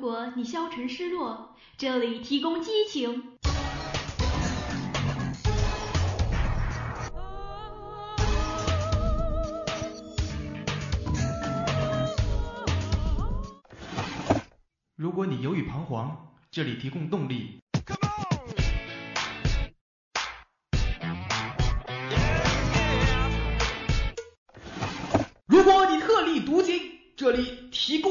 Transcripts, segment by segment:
如果你消沉失落，这里提供激情。如果你犹豫彷徨，这里提供动力。如果你特立独行，这里提供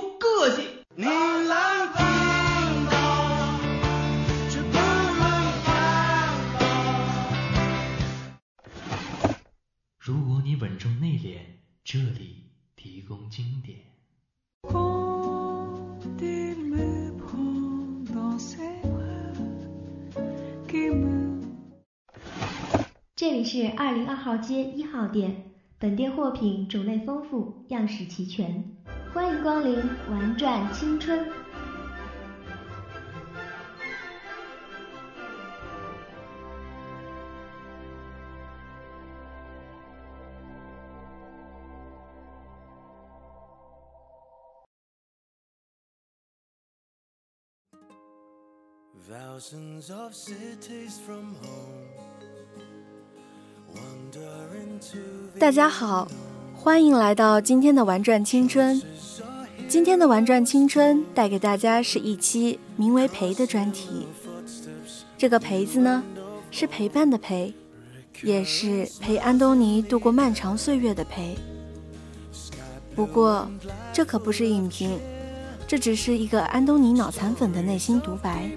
是二零二号街一号店本店货品种类丰富样式齐全欢迎光临玩转青春 thousands of cities from home 大家好，欢迎来到今天的玩转青春。今天的玩转青春带给大家是一期名为“陪”的专题。这个“陪”字呢，是陪伴的陪，也是陪安东尼度过漫长岁月的陪。不过，这可不是影评，这只是一个安东尼脑残粉的内心独白。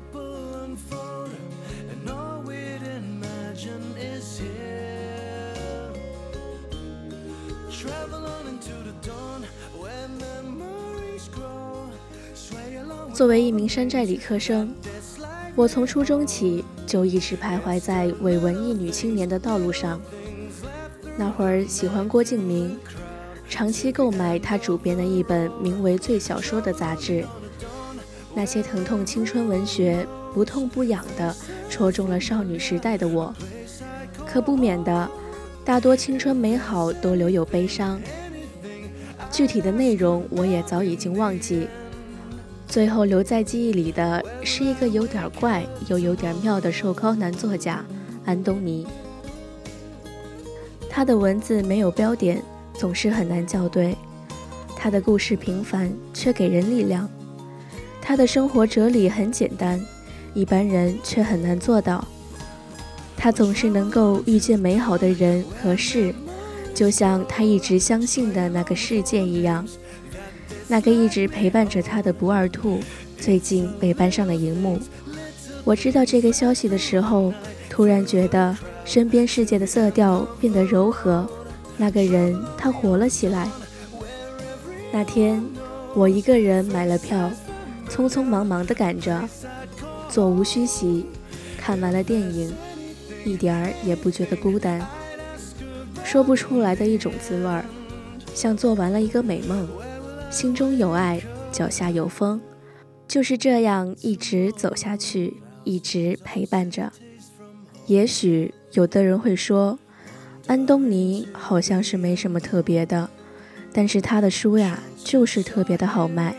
作为一名山寨理科生，我从初中起就一直徘徊在伪文艺女青年的道路上。那会儿喜欢郭敬明，长期购买他主编的一本名为《最小说》的杂志。那些疼痛青春文学，不痛不痒的戳中了少女时代的我。可不免的，大多青春美好都留有悲伤。具体的内容我也早已经忘记。最后留在记忆里的是一个有点怪又有点妙的瘦高男作家安东尼。他的文字没有标点，总是很难校对。他的故事平凡却给人力量。他的生活哲理很简单，一般人却很难做到。他总是能够遇见美好的人和事，就像他一直相信的那个世界一样。那个一直陪伴着他的不二兔，最近被搬上了荧幕。我知道这个消息的时候，突然觉得身边世界的色调变得柔和。那个人他活了起来。那天，我一个人买了票，匆匆忙忙地赶着，座无虚席，看完了电影，一点儿也不觉得孤单。说不出来的一种滋味儿，像做完了一个美梦。心中有爱，脚下有风，就是这样一直走下去，一直陪伴着。也许有的人会说，安东尼好像是没什么特别的，但是他的书呀，就是特别的好卖。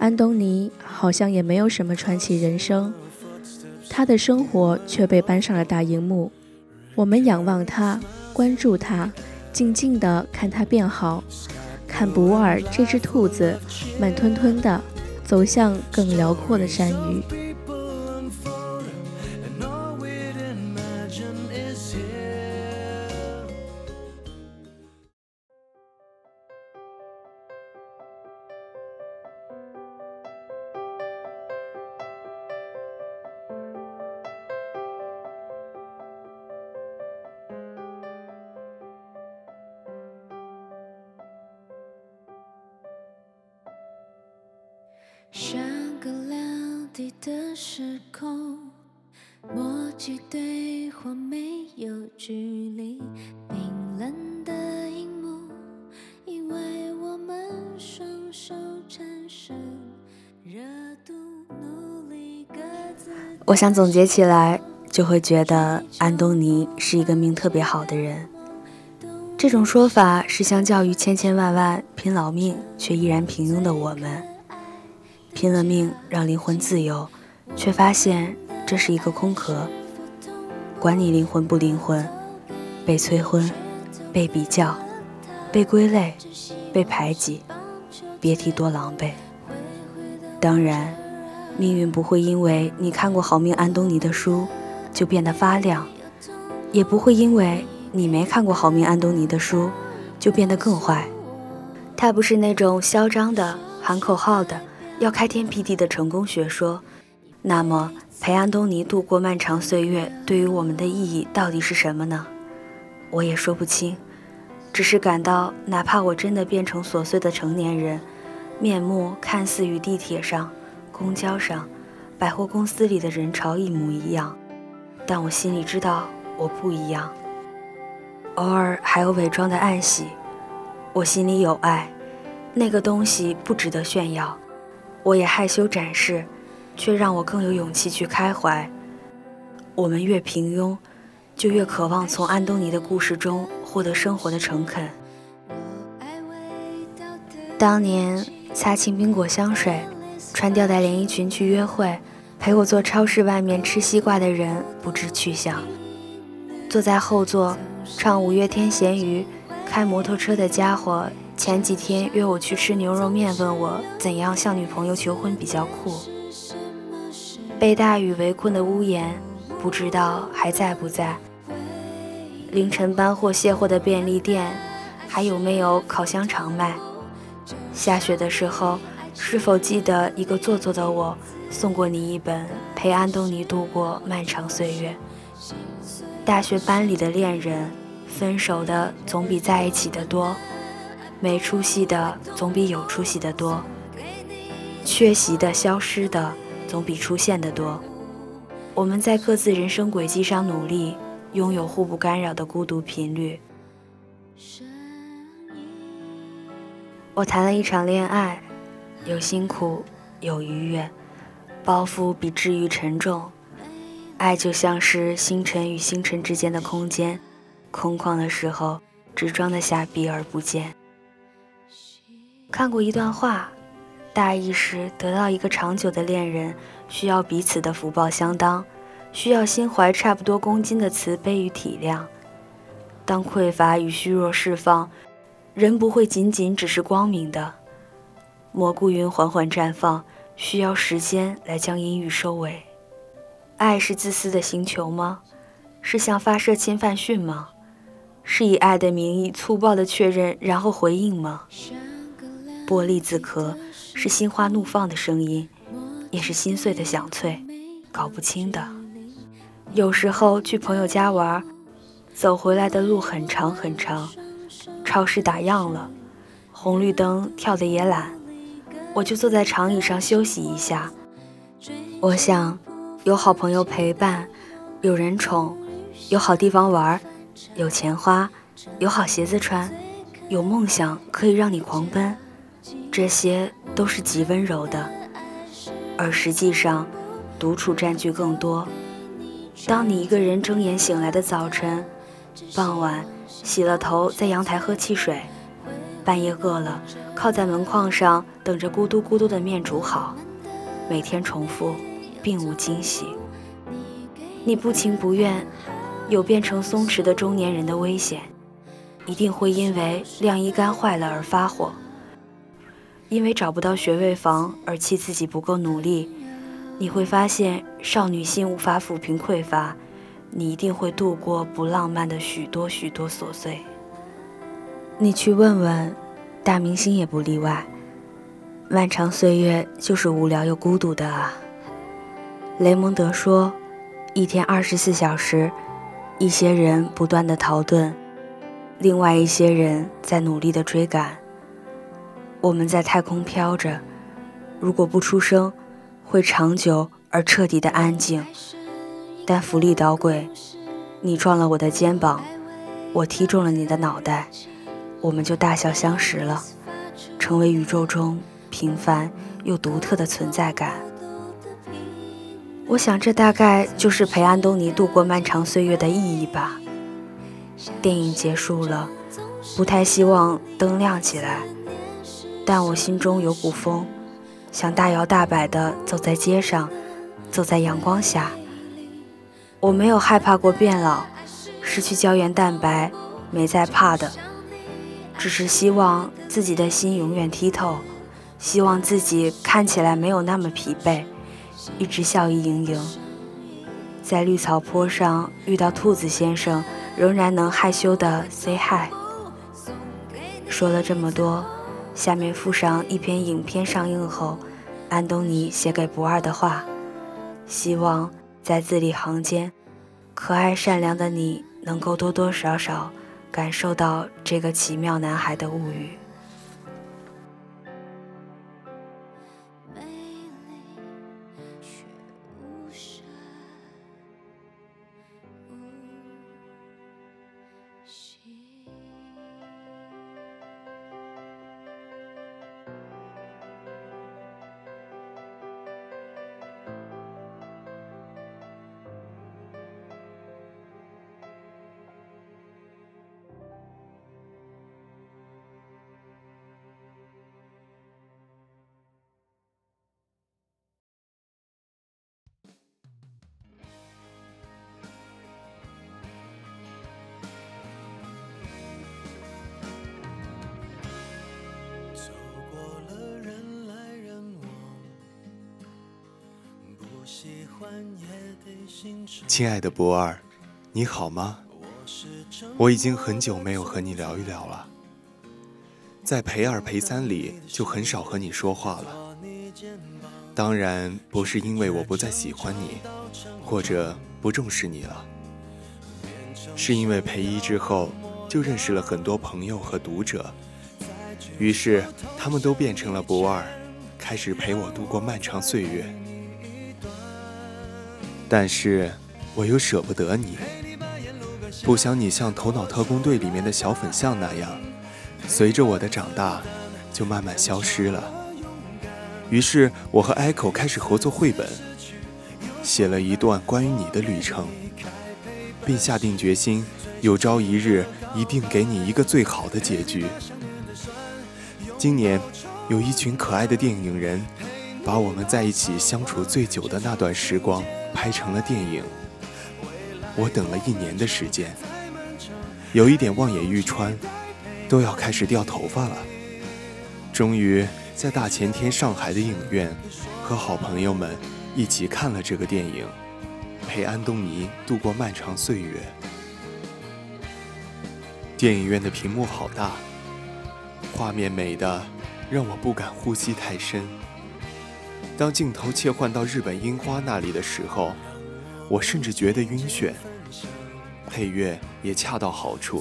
安东尼好像也没有什么传奇人生，他的生活却被搬上了大荧幕。我们仰望他，关注他，静静的看他变好。看不二这只兔子，慢吞吞地走向更辽阔的山域。想总结起来，就会觉得安东尼是一个命特别好的人。这种说法是相较于千千万万拼老命却依然平庸的我们。拼了命让灵魂自由，却发现这是一个空壳。管你灵魂不灵魂，被催婚，被比较，被归类，被排挤，别提多狼狈。当然，命运不会因为你看过好命安东尼的书就变得发亮，也不会因为你没看过好命安东尼的书就变得更坏。他不是那种嚣张的、喊口号的、要开天辟地的成功学说。那么，陪安东尼度过漫长岁月对于我们的意义到底是什么呢？我也说不清，只是感到，哪怕我真的变成琐碎的成年人。面目看似与地铁上、公交上、百货公司里的人潮一模一样，但我心里知道我不一样。偶尔还有伪装的暗喜，我心里有爱，那个东西不值得炫耀，我也害羞展示，却让我更有勇气去开怀。我们越平庸，就越渴望从安东尼的故事中获得生活的诚恳。当年。擦青苹果香水，穿吊带连衣裙去约会，陪我坐超市外面吃西瓜的人不知去向。坐在后座唱五月天咸鱼，开摩托车的家伙，前几天约我去吃牛肉面，问我怎样向女朋友求婚比较酷。被大雨围困的屋檐，不知道还在不在。凌晨搬货卸货的便利店，还有没有烤香肠卖？下雪的时候，是否记得一个做作的我送过你一本《陪安东尼度过漫长岁月》？大学班里的恋人，分手的总比在一起的多，没出息的总比有出息的多，缺席的、消失的总比出现的多。我们在各自人生轨迹上努力，拥有互不干扰的孤独频率。我谈了一场恋爱，有辛苦，有愉悦，包袱比治愈沉重。爱就像是星辰与星辰之间的空间，空旷的时候只装得下避而不见。看过一段话，大意是得到一个长久的恋人，需要彼此的福报相当，需要心怀差不多公斤的慈悲与体谅。当匮乏与虚弱释放。人不会仅仅只是光明的，蘑菇云缓缓绽放，需要时间来将阴郁收尾。爱是自私的星球吗？是向发射侵犯讯吗？是以爱的名义粗暴的确认，然后回应吗？玻璃子壳是心花怒放的声音，也是心碎的响脆，搞不清的。有时候去朋友家玩，走回来的路很长很长。超市打烊了，红绿灯跳得也懒，我就坐在长椅上休息一下。我想，有好朋友陪伴，有人宠，有好地方玩，有钱花，有好鞋子穿，有梦想可以让你狂奔，这些都是极温柔的。而实际上，独处占据更多。当你一个人睁眼醒来的早晨，傍晚。洗了头，在阳台喝汽水，半夜饿了，靠在门框上等着咕嘟咕嘟的面煮好，每天重复，并无惊喜。你不情不愿，有变成松弛的中年人的危险，一定会因为晾衣杆坏了而发火，因为找不到学位房而气自己不够努力。你会发现少女心无法抚平匮乏。你一定会度过不浪漫的许多许多琐碎。你去问问，大明星也不例外。漫长岁月就是无聊又孤独的啊。雷蒙德说：“一天二十四小时，一些人不断的逃遁，另外一些人在努力的追赶。我们在太空飘着，如果不出声，会长久而彻底的安静。”但福利捣鬼，你撞了我的肩膀，我踢中了你的脑袋，我们就大笑相识了，成为宇宙中平凡又独特的存在感。我想，这大概就是陪安东尼度过漫长岁月的意义吧。电影结束了，不太希望灯亮起来，但我心中有股风，想大摇大摆地走在街上，走在阳光下。我没有害怕过变老，失去胶原蛋白，没在怕的，只是希望自己的心永远剔透，希望自己看起来没有那么疲惫，一直笑意盈盈。在绿草坡上遇到兔子先生，仍然能害羞的 say hi。说了这么多，下面附上一篇影片上映后，安东尼写给不二的话，希望。在字里行间，可爱善良的你能够多多少少感受到这个奇妙男孩的物语。亲爱的博二，你好吗？我已经很久没有和你聊一聊了。在陪二陪三里就很少和你说话了。当然不是因为我不再喜欢你，或者不重视你了，是因为陪一之后就认识了很多朋友和读者，于是他们都变成了不二，开始陪我度过漫长岁月。但是，我又舍不得你，不想你像《头脑特工队》里面的小粉象那样，随着我的长大，就慢慢消失了。于是，我和 Echo 开始合作绘本，写了一段关于你的旅程，并下定决心，有朝一日一定给你一个最好的结局。今年，有一群可爱的电影人，把我们在一起相处最久的那段时光。拍成了电影，我等了一年的时间，有一点望眼欲穿，都要开始掉头发了。终于在大前天上海的影院，和好朋友们一起看了这个电影，陪安东尼度过漫长岁月。电影院的屏幕好大，画面美的让我不敢呼吸太深。当镜头切换到日本樱花那里的时候，我甚至觉得晕眩。配乐也恰到好处，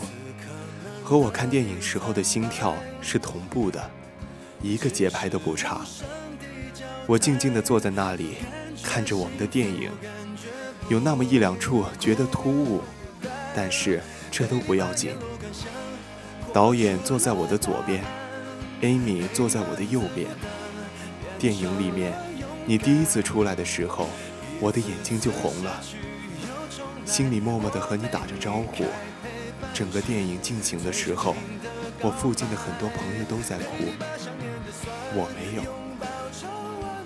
和我看电影时候的心跳是同步的，一个节拍都不差。我静静地坐在那里，看着我们的电影，有那么一两处觉得突兀，但是这都不要紧。导演坐在我的左边，Amy 坐在我的右边。电影里面。你第一次出来的时候，我的眼睛就红了，心里默默地和你打着招呼。整个电影进行的时候，我附近的很多朋友都在哭，我没有，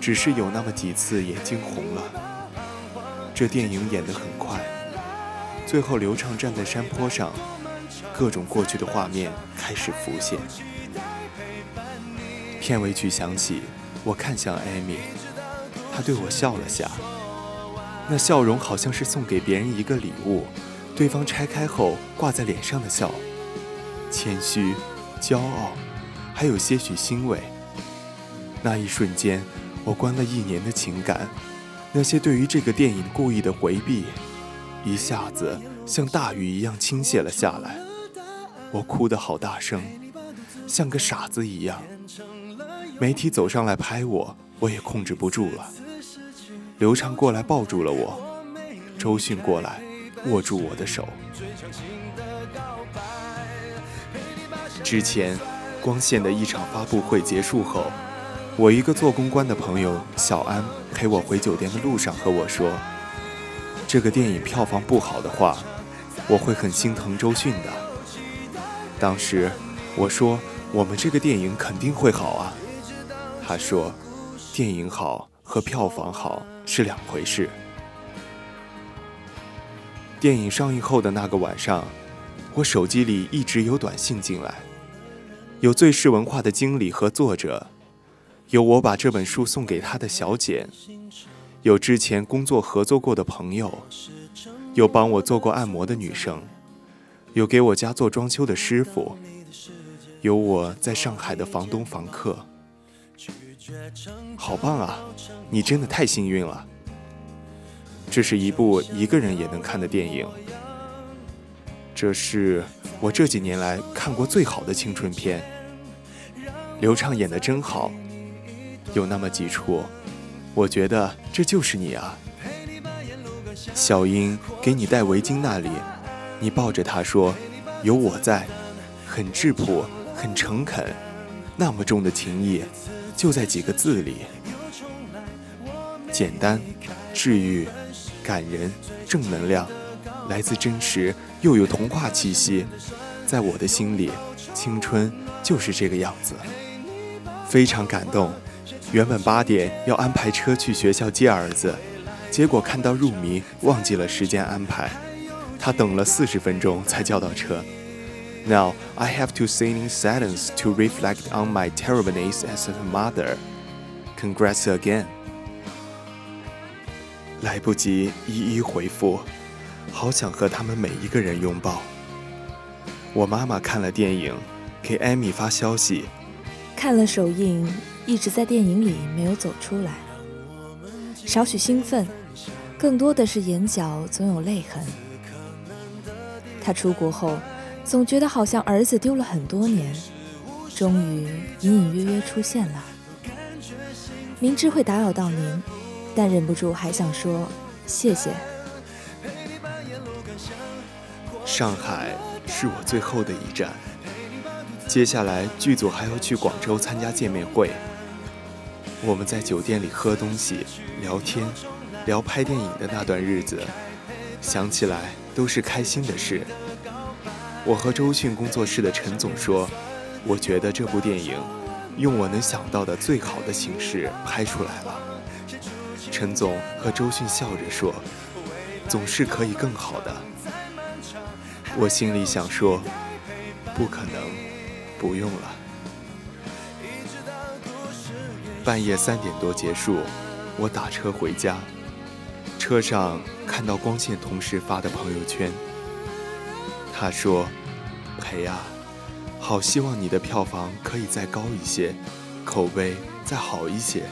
只是有那么几次眼睛红了。这电影演得很快，最后刘畅站在山坡上，各种过去的画面开始浮现。片尾曲响起，我看向艾米。对我笑了下，那笑容好像是送给别人一个礼物，对方拆开后挂在脸上的笑，谦虚、骄傲，还有些许欣慰。那一瞬间，我关了一年的情感，那些对于这个电影故意的回避，一下子像大雨一样倾泻了下来。我哭得好大声，像个傻子一样。媒体走上来拍我，我也控制不住了。刘畅过来抱住了我，周迅过来握住我的手。之前，光线的一场发布会结束后，我一个做公关的朋友小安陪我回酒店的路上和我说：“这个电影票房不好的话，我会很心疼周迅的。”当时我说：“我们这个电影肯定会好啊。”他说：“电影好和票房好是两回事。电影上映后的那个晚上，我手机里一直有短信进来，有最是文化的经理和作者，有我把这本书送给他的小简，有之前工作合作过的朋友，有帮我做过按摩的女生，有给我家做装修的师傅，有我在上海的房东房客。好棒啊！你真的太幸运了。这是一部一个人也能看的电影。这是我这几年来看过最好的青春片。刘畅演的真好，有那么几处，我觉得这就是你啊。小英给你戴围巾那里，你抱着她说：“有我在。”很质朴，很诚恳，那么重的情谊，就在几个字里。简单，治愈。感人，正能量，来自真实，又有童话气息。在我的心里，青春就是这个样子。非常感动。原本八点要安排车去学校接儿子，结果看到入迷，忘记了时间安排。他等了四十分钟才叫到车。Now I have to sit in silence to reflect on my terribleness as a mother. Congrats again. 来不及一一回复，好想和他们每一个人拥抱。我妈妈看了电影，给艾米发消息，看了首映，一直在电影里没有走出来，少许兴奋，更多的是眼角总有泪痕。她出国后，总觉得好像儿子丢了很多年，终于隐隐约约出现了。明知会打扰到您。但忍不住还想说谢谢。上海是我最后的一站，接下来剧组还要去广州参加见面会。我们在酒店里喝东西、聊天，聊拍电影的那段日子，想起来都是开心的事。我和周迅工作室的陈总说，我觉得这部电影用我能想到的最好的形式拍出来了。陈总和周迅笑着说：“总是可以更好的。”我心里想说：“不可能，不用了。”半夜三点多结束，我打车回家，车上看到光线同事发的朋友圈。他说：“裴啊，好希望你的票房可以再高一些，口碑再好一些，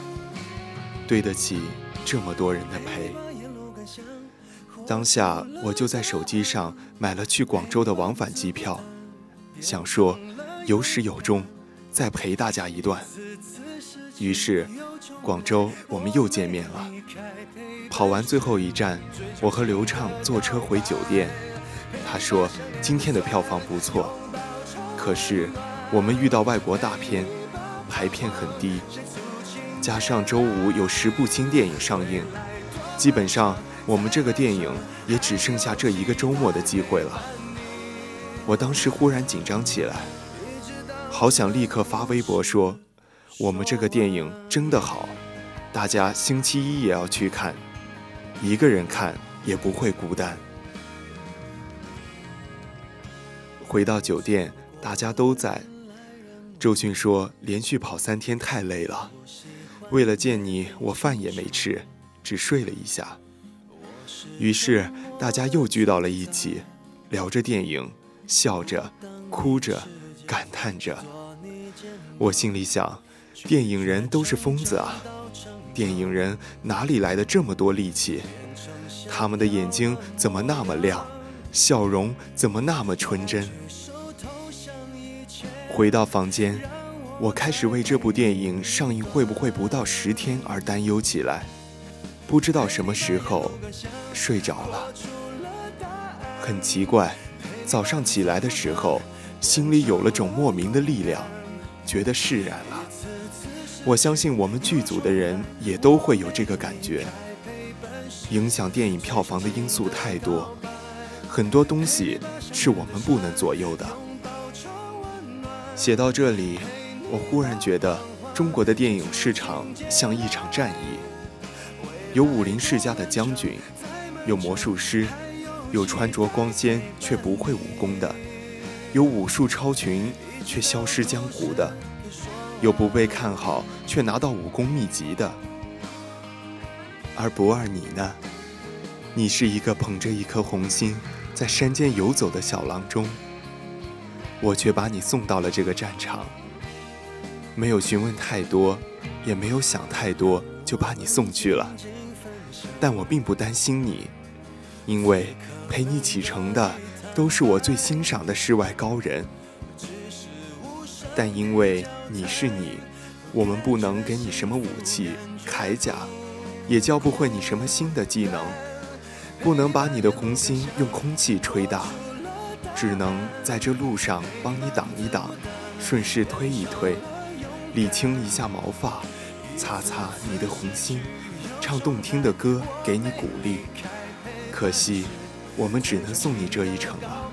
对得起。”这么多人的陪，当下我就在手机上买了去广州的往返机票，想说有始有终，再陪大家一段。于是，广州我们又见面了。跑完最后一站，我和刘畅坐车回酒店。他说今天的票房不错，可是我们遇到外国大片，排片很低。加上周五有十部新电影上映，基本上我们这个电影也只剩下这一个周末的机会了。我当时忽然紧张起来，好想立刻发微博说：“我们这个电影真的好，大家星期一也要去看，一个人看也不会孤单。”回到酒店，大家都在。周迅说：“连续跑三天太累了。”为了见你，我饭也没吃，只睡了一下。于是大家又聚到了一起，聊着电影，笑着，哭着，感叹着。我心里想，电影人都是疯子啊！电影人哪里来的这么多力气？他们的眼睛怎么那么亮？笑容怎么那么纯真？回到房间。我开始为这部电影上映会不会不到十天而担忧起来，不知道什么时候睡着了。很奇怪，早上起来的时候，心里有了种莫名的力量，觉得释然了。我相信我们剧组的人也都会有这个感觉。影响电影票房的因素太多，很多东西是我们不能左右的。写到这里。我忽然觉得，中国的电影市场像一场战役，有武林世家的将军，有魔术师，有穿着光鲜却不会武功的，有武术超群却消失江湖的，有不被看好却拿到武功秘籍的。而不二你呢？你是一个捧着一颗红心在山间游走的小郎中，我却把你送到了这个战场。没有询问太多，也没有想太多，就把你送去了。但我并不担心你，因为陪你启程的都是我最欣赏的世外高人。但因为你是你，我们不能给你什么武器、铠甲，也教不会你什么新的技能，不能把你的红心用空气吹大，只能在这路上帮你挡一挡，顺势推一推。理清一下毛发，擦擦你的红心，唱动听的歌给你鼓励。可惜，我们只能送你这一程了。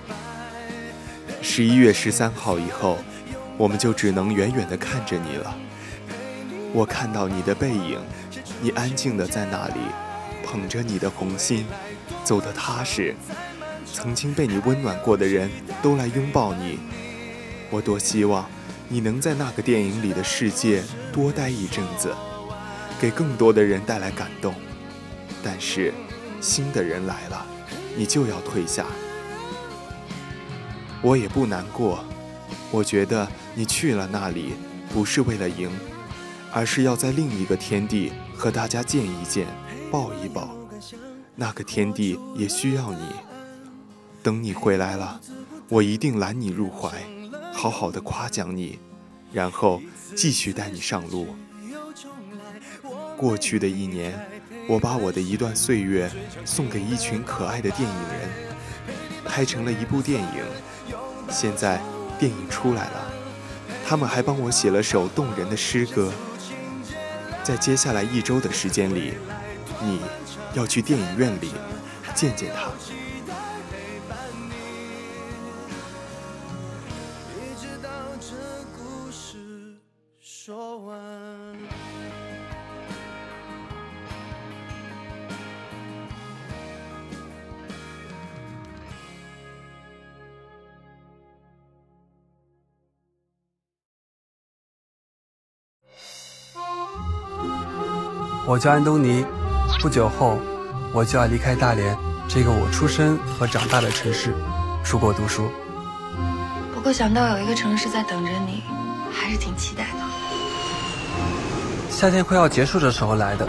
十一月十三号以后，我们就只能远远地看着你了。我看到你的背影，你安静地在那里，捧着你的红心，走得踏实。曾经被你温暖过的人都来拥抱你，我多希望。你能在那个电影里的世界多待一阵子，给更多的人带来感动。但是，新的人来了，你就要退下。我也不难过，我觉得你去了那里，不是为了赢，而是要在另一个天地和大家见一见，抱一抱。那个天地也需要你。等你回来了，我一定揽你入怀。好好的夸奖你，然后继续带你上路。过去的一年，我把我的一段岁月送给一群可爱的电影人，拍成了一部电影。现在电影出来了，他们还帮我写了首动人的诗歌。在接下来一周的时间里，你要去电影院里见见他。我叫安东尼，不久后我就要离开大连这个我出生和长大的城市，出国读书。不过想到有一个城市在等着你，还是挺期待的。夏天快要结束的时候来的，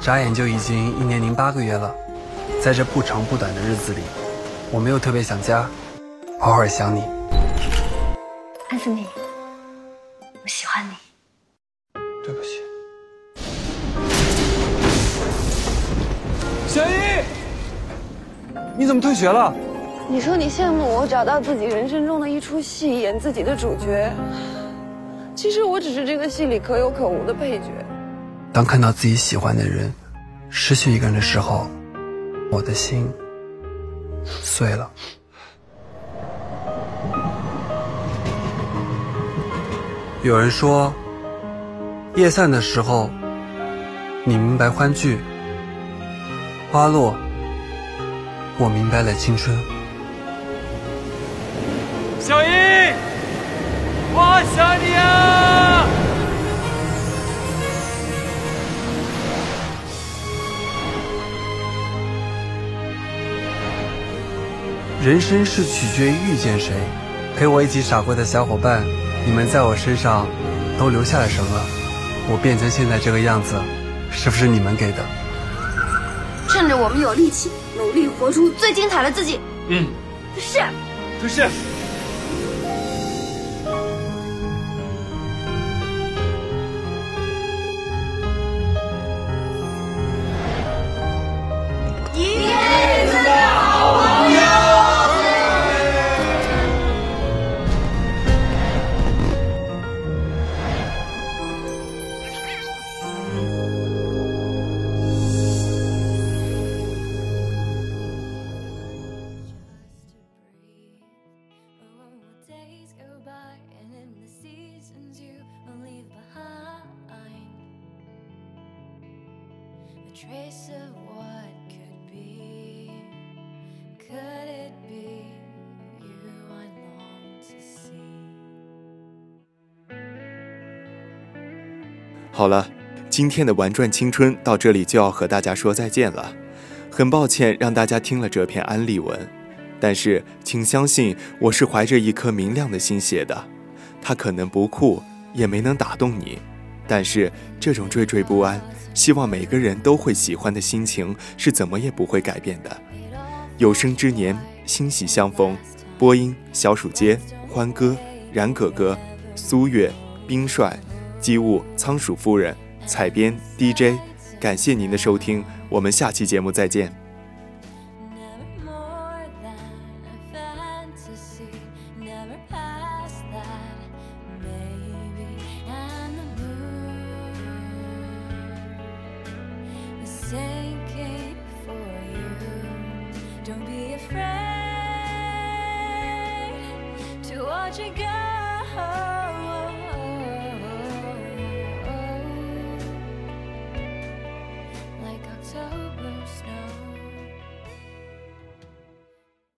眨眼就已经一年零八个月了。在这不长不短的日子里，我没有特别想家，偶尔想你。安东尼，我喜欢你。你怎么退学了？你说你羡慕我找到自己人生中的一出戏，演自己的主角。其实我只是这个戏里可有可无的配角。当看到自己喜欢的人失去一个人的时候，我的心碎了。有人说，夜散的时候，你明白欢聚。花落，我明白了青春。小一，我想你啊！人生是取决于遇见谁，陪我一起傻过的小伙伴，你们在我身上都留下了什么？我变成现在这个样子，是不是你们给的？趁着我们有力气，努力活出最精彩的自己。嗯，是，是。好了，今天的玩转青春到这里就要和大家说再见了。很抱歉让大家听了这篇安利文，但是请相信我是怀着一颗明亮的心写的。它可能不酷，也没能打动你，但是这种惴惴不安，希望每个人都会喜欢的心情是怎么也不会改变的。有生之年，欣喜相逢。播音：小鼠街、欢哥、冉哥哥、苏月、冰帅、机务、仓鼠夫人、采编 DJ。感谢您的收听，我们下期节目再见。